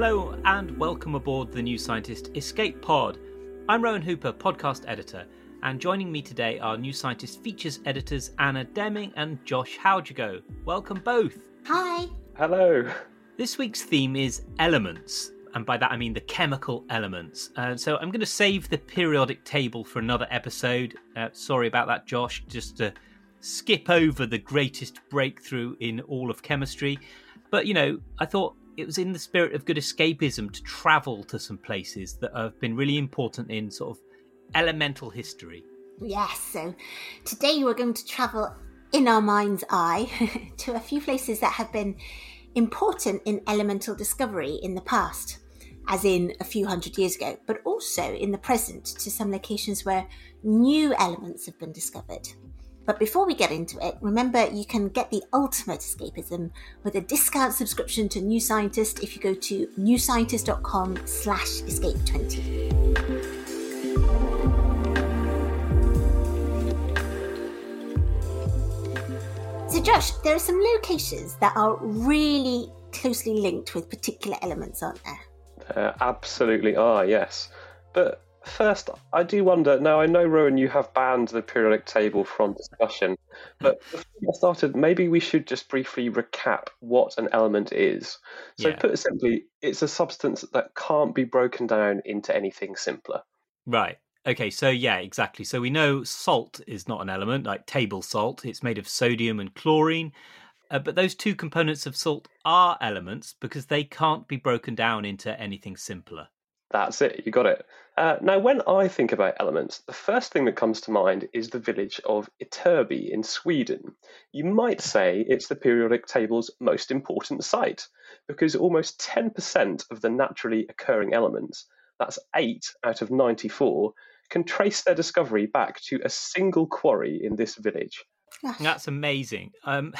Hello and welcome aboard the New Scientist Escape Pod. I'm Rowan Hooper, podcast editor, and joining me today are New Scientist features editors Anna Demming and Josh Howgego. Welcome both. Hi. Hello. This week's theme is elements, and by that I mean the chemical elements. Uh, so I'm going to save the periodic table for another episode. Uh, sorry about that, Josh. Just to skip over the greatest breakthrough in all of chemistry. But you know, I thought it was in the spirit of good escapism to travel to some places that have been really important in sort of elemental history. Yes, so today we're going to travel in our mind's eye to a few places that have been important in elemental discovery in the past, as in a few hundred years ago, but also in the present to some locations where new elements have been discovered. But before we get into it, remember you can get the ultimate escapism with a discount subscription to New Scientist if you go to newscientist.com slash escape20. So Josh, there are some locations that are really closely linked with particular elements, aren't there? There absolutely are, yes. But first, I do wonder. Now, I know, Rowan, you have banned the periodic table from discussion, but before we started, maybe we should just briefly recap what an element is. So, Yeah. put simply, it's a substance that can't be broken down into anything simpler. Right. Okay, so yeah, exactly. So we know salt is not an element, like table salt. It's made of sodium and chlorine. Uh, but those two components of salt are elements because they can't be broken down into anything simpler. That's it, you got it. Uh, now, when I think about elements, the first thing that comes to mind is the village of Ytterby in Sweden. You might say it's the periodic table's most important site because almost 10% of the naturally occurring elements, that's 8 out of 94, can trace their discovery back to a single quarry in this village. That's amazing. Um,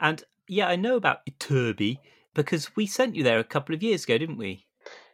and yeah, I know about Ytterby because we sent you there a couple of years ago, didn't we?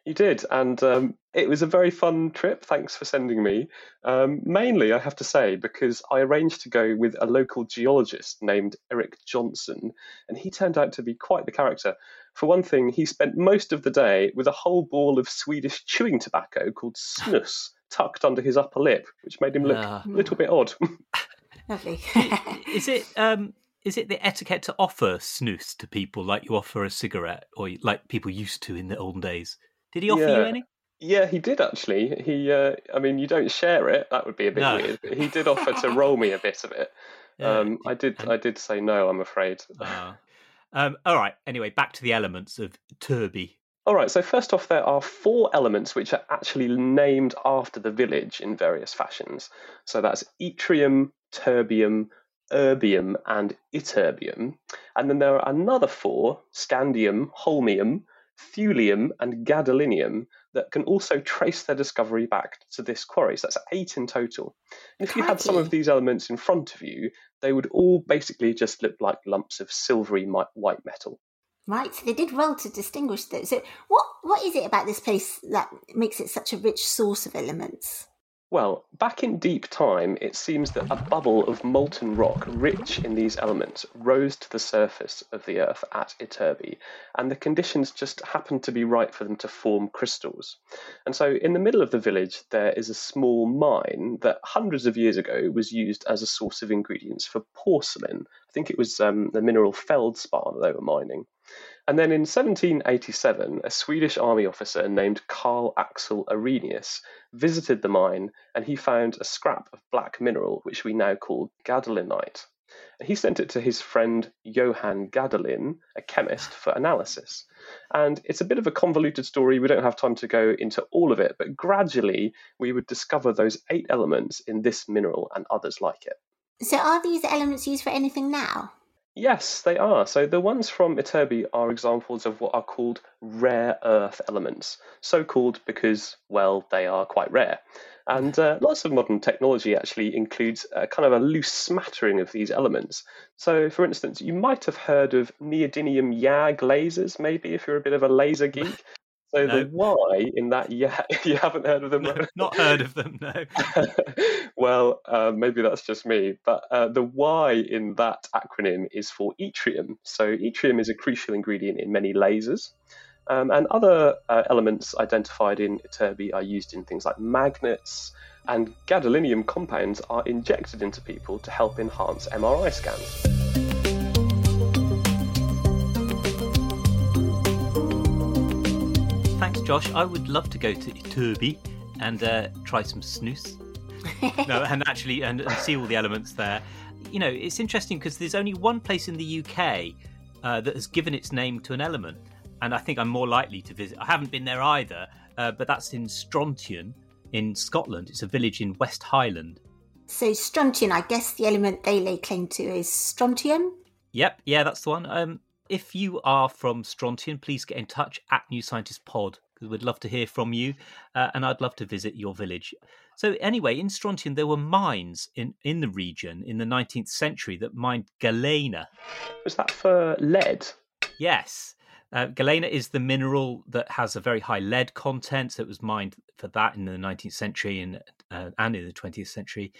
You did, and um, it was a very fun trip. Thanks for sending me. Um, mainly, I have to say, because I arranged to go with a local geologist named Eric Johnson, and he turned out to be quite the character. For one thing, he spent most of the day with a whole ball of Swedish chewing tobacco called snus tucked under his upper lip, which made him look Ah. a little bit odd. Lovely. Is it um, is it the etiquette to offer snus to people like you offer a cigarette, or like people used to in the olden days? Did he offer you Yeah. any? yeah, he did actually. He, uh, I mean, you don't share it; that would be a bit No. weird. But he did offer to roll me a bit of it. Yeah, Um, I did. I did say no. I'm afraid. Ah. um, all right. Anyway, back to the elements of Ytterby. All right, so first off, there are four elements which are actually named after the village in various fashions. So that's yttrium, terbium, erbium, and ytterbium. And then there are another four scandium, holmium, thulium, and gadolinium that can also trace their discovery back to this quarry. So that's eight in total. And if you had some of these elements in front of you, they would all basically just look like lumps of silvery white metal. Right, so they did well to distinguish those. So, what what is it about this place that makes it such a rich source of elements? Well, back in deep time, it seems that a bubble of molten rock rich in these elements rose to the surface of the Earth at Ytterby, and the conditions just happened to be right for them to form crystals. And so, in the middle of the village, there is a small mine that hundreds of years ago was used as a source of ingredients for porcelain. I think it was um, the mineral feldspar that they were mining. And then in 1787, a Swedish army officer named Carl Axel Arrhenius visited the mine and he found a scrap of black mineral, which we now call gadolinite. He sent it to his friend Johann Gadolin, a chemist, for analysis. And it's a bit of a convoluted story. We don't have time to go into all of it, but gradually we would discover those eight elements in this mineral and others like it. So, are these elements used for anything now? Yes, they are. So the ones from Ytterby are examples of what are called rare earth elements. So called because, well, they are quite rare. And uh, lots of modern technology actually includes a kind of a loose smattering of these elements. So, for instance, you might have heard of neodymium YAG lasers, maybe, if you're a bit of a laser geek. So no. the Y in that yeah, you haven't heard of them. No, not heard of them. No. well, uh, maybe that's just me, but uh, the Y in that acronym is for yttrium. So yttrium is a crucial ingredient in many lasers. Um, and other uh, elements identified in Ytterby are used in things like magnets, and gadolinium compounds are injected into people to help enhance MRI scans. Josh. I would love to go to Ytterby and uh, try some snus. no, and actually, and, and, see all the elements there. You know, it's interesting because there's only one place in the UK uh, that has given its name to an element, and I think I'm more likely to visit. I haven't been there either, uh, but that's in Strontian in Scotland. It's a village in West Highland. So Strontian, I guess the element they lay claim to is strontium. Yep, yeah, that's the one. Um, if you are from Strontian, please get in touch at New Scientist Pod because we'd love to hear from you, uh, and I'd love to visit your village. So anyway, in Strontian, there were mines in in the region in the 19th century that mined galena. Was that for lead? Yes. Uh, galena is the mineral that has a very high lead content. So it was mined for that in the 19th century and, uh, and in the 20th century.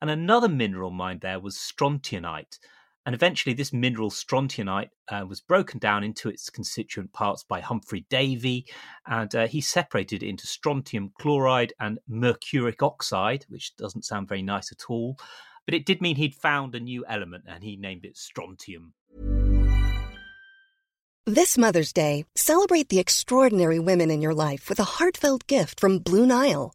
And another mineral mined there was strontianite. And eventually, this mineral strontianite uh, was broken down into its constituent parts by Humphrey Davy, and uh, he separated it into strontium chloride and mercuric oxide, which doesn't sound very nice at all. But it did mean he'd found a new element, and he named it strontium. This Mother's Day, celebrate the extraordinary women in your life with a heartfelt gift from Blue Nile.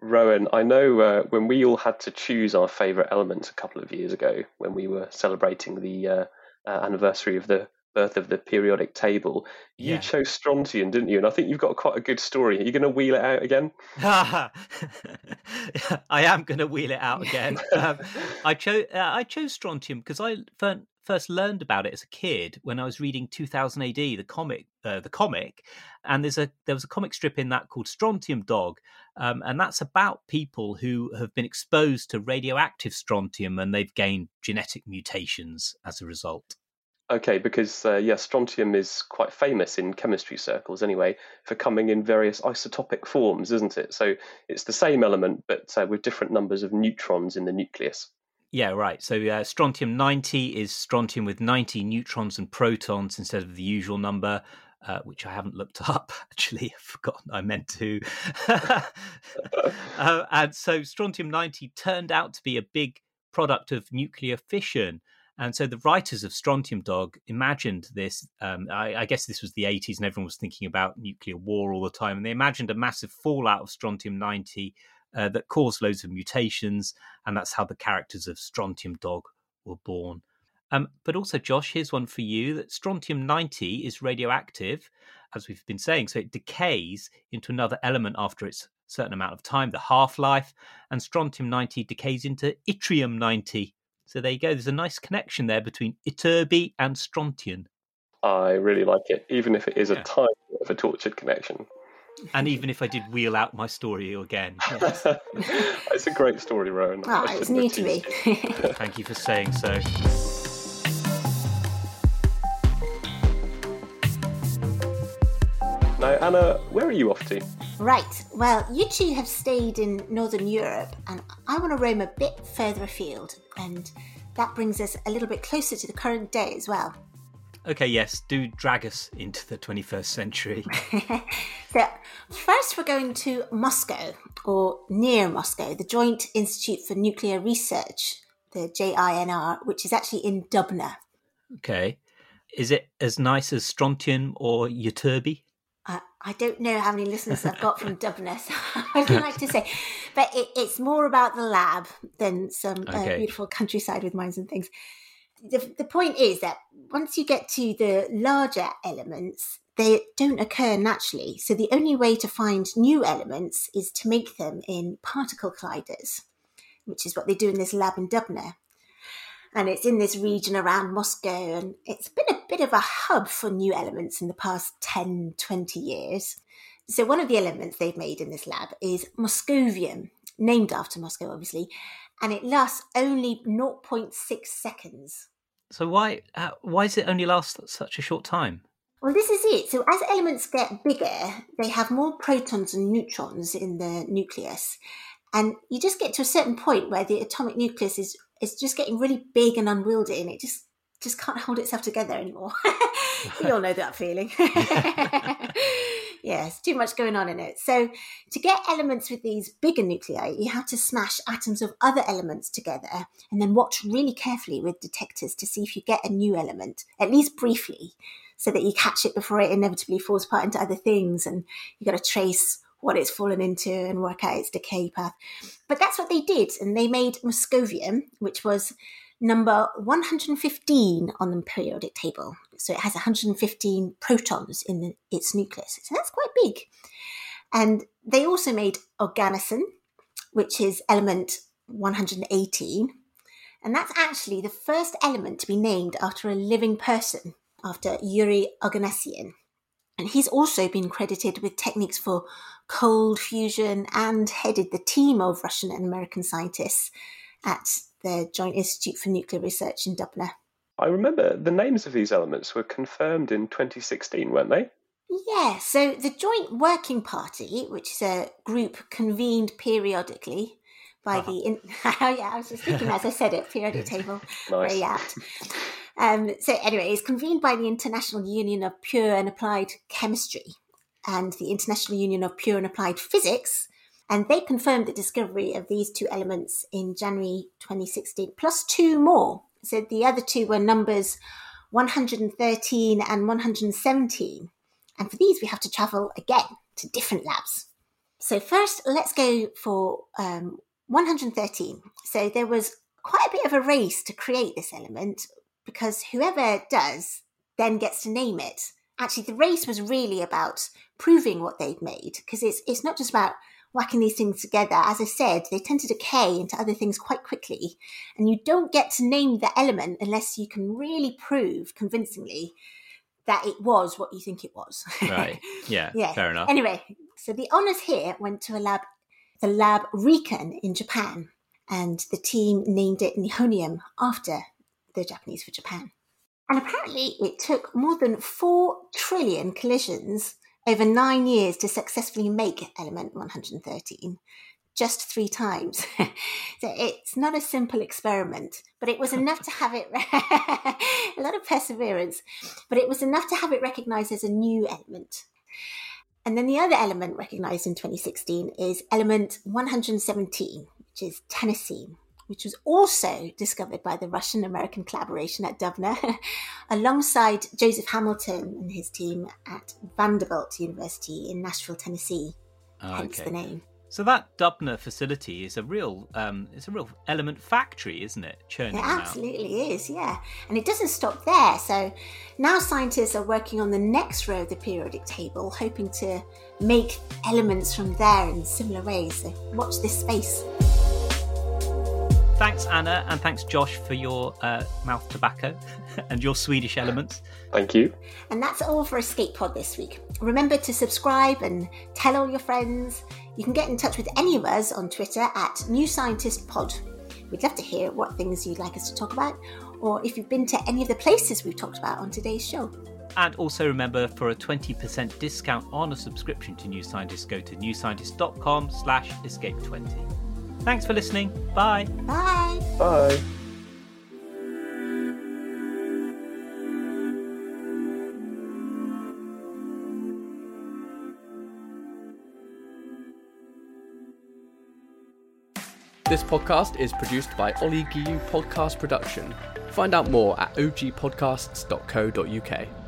Rowan, I know uh, when we all had to choose our favourite elements a couple of years ago, when we were celebrating the uh, uh, anniversary of the birth of the periodic table, you yeah. chose strontium, didn't you? And I think you've got quite a good story. Are you going to wheel it out again? I am going to wheel it out again. um, I chose uh, I chose strontium because I first learned about it as a kid when I was reading 2000 AD, the comic, uh, the comic, and there's a there was a comic strip in that called Strontium Dog, um, and that's about people who have been exposed to radioactive strontium and they've gained genetic mutations as a result. Okay, because uh, yeah, strontium is quite famous in chemistry circles anyway for coming in various isotopic forms, isn't it? So it's the same element but uh, with different numbers of neutrons in the nucleus. Yeah, right. So uh, strontium 90 is strontium with 90 neutrons and protons instead of the usual number, uh, which I haven't looked up actually. I've forgotten I meant to. uh, and so strontium 90 turned out to be a big product of nuclear fission. And so the writers of Strontium Dog imagined this. Um, I, I, guess this was the 80s and everyone was thinking about nuclear war all the time. And they imagined a massive fallout of Strontium 90 uh, that caused loads of mutations. And that's how the characters of Strontium Dog were born. Um, but also, Josh, here's one for you that strontium 90 is radioactive, as we've been saying. So it decays into another element after its certain amount of time, the half life, and strontium 90 decays into yttrium 90. So there you go. There's a nice connection there between Ytterby and strontium. I really like it, even if it is a tiny bit of a tortured connection. And even if I did wheel out my story again. Yes. it's a great story, Rowan. Oh, it's new to me. Thank you for saying so. Now, Anna, where are you off to? Right. Well, you two have stayed in Northern Europe, and I want to roam a bit further afield, and that brings us a little bit closer to the current day as well. Okay, yes, do drag us into the 21st century. so, first we're going to Moscow, or near Moscow, the Joint Institute for Nuclear Research, the JINR, which is actually in Dubna. Okay. Is it as nice as Strontium or Ytterby? I don't know how many listeners I've got from Dubna, so I don't like to say. But it, it's more about the lab than some uh, okay. uh, beautiful countryside with mines and things. The, the point is that once you get to the larger elements, they don't occur naturally. So the only way to find new elements is to make them in particle colliders, which is what they do in this lab in Dubna and it's in this region around Moscow. And it's been bit of a hub for new elements in the past 10, 20 years. So, one of the elements they've made in this lab is moscovium, named after Moscow, obviously, and it lasts only 0.6 seconds. So, why, uh, why does it only last such a short time? Well, this is it. So, as elements get bigger, they have more protons and neutrons in the nucleus. And you just get to a certain point where the atomic nucleus is it's just getting really big and unwieldy and it just just can't hold itself together anymore. we all know that feeling. yes, too much going on in it. So, to get elements with these bigger nuclei, you have to smash atoms of other elements together and then watch really carefully with detectors to see if you get a new element, at least briefly, so that you catch it before it inevitably falls apart into other things. And you've got to trace what it's fallen into and work out its decay path. But that's what they did, and they made moscovium, which was number 115 on the periodic table. So it has 115 protons in the, its nucleus. So that's quite big. And they also made oganesson, which is element 118. And that's actually the first element to be named after a living person, after Yuri Oganessian. And he's also been credited with techniques for cold fusion and headed the team of Russian and American scientists at the Joint Institute for Nuclear Research in Dubna. I remember the names of these elements were confirmed in 2016, weren't they? Yeah, so the Joint Working Party, which is a group convened periodically by uh-huh. the. In- oh, yeah, I was just thinking as I said it, periodic table. nice. Very apt. Um, so, anyway, it's convened by the International Union of Pure and Applied Chemistry and the International Union of Pure and Applied Physics. And they confirmed the discovery of these two elements in January 2016, plus two more. So the other two were numbers 113 and 117. And for these, we have to travel again to different labs. So, first, let's go for um, 113. So, there was quite a bit of a race to create this element because whoever does then gets to name it. Actually, the race was really about proving what they'd made because it's it's not just about whacking these things together. As I said, they tend to decay into other things quite quickly, and you don't get to name the element unless you can really prove convincingly that it was what you think it was. right. Yeah. yeah. Fair enough. Anyway, so the honors here went to a lab, the lab Riken in Japan, and the team named it Nihonium after the Japanese for Japan. And apparently, it took more than 4 trillion collisions over nine years to successfully make element 113, just three times. so it's not a simple experiment, but it was enough to have it, a lot of perseverance, but it was enough to have it recognized as a new element. And then the other element recognized in 2016 is element 117, which is tennessine which was also discovered by the Russian American collaboration at Dubna, alongside Joseph Hamilton and his team at Vanderbilt University in Nashville, Tennessee. Oh, hence the name. So that Dubna facility is a real, um, it's a real element factory, isn't it? Churning it absolutely out. is, yeah. And it doesn't stop there. So now scientists are working on the next row of the periodic table, hoping to make elements from there in similar ways. So watch this space. Thanks, Anna, and thanks, Josh, for your uh, mouth tobacco and your Swedish elements. Thank you. And that's all for Escape Pod this week. Remember to subscribe and tell all your friends. You can get in touch with any of us on Twitter at New Scientist Pod. We'd love to hear what things you'd like us to talk about, or if you've been to any of the places we've talked about on today's show. And also remember, for a 20% discount on a subscription to New Scientist, go to newscientist.com slash escape20. Thanks for listening. Bye. Bye. Bye. This podcast is produced by Ollie Giu Podcast Production. Find out more at ogpodcasts.co.uk.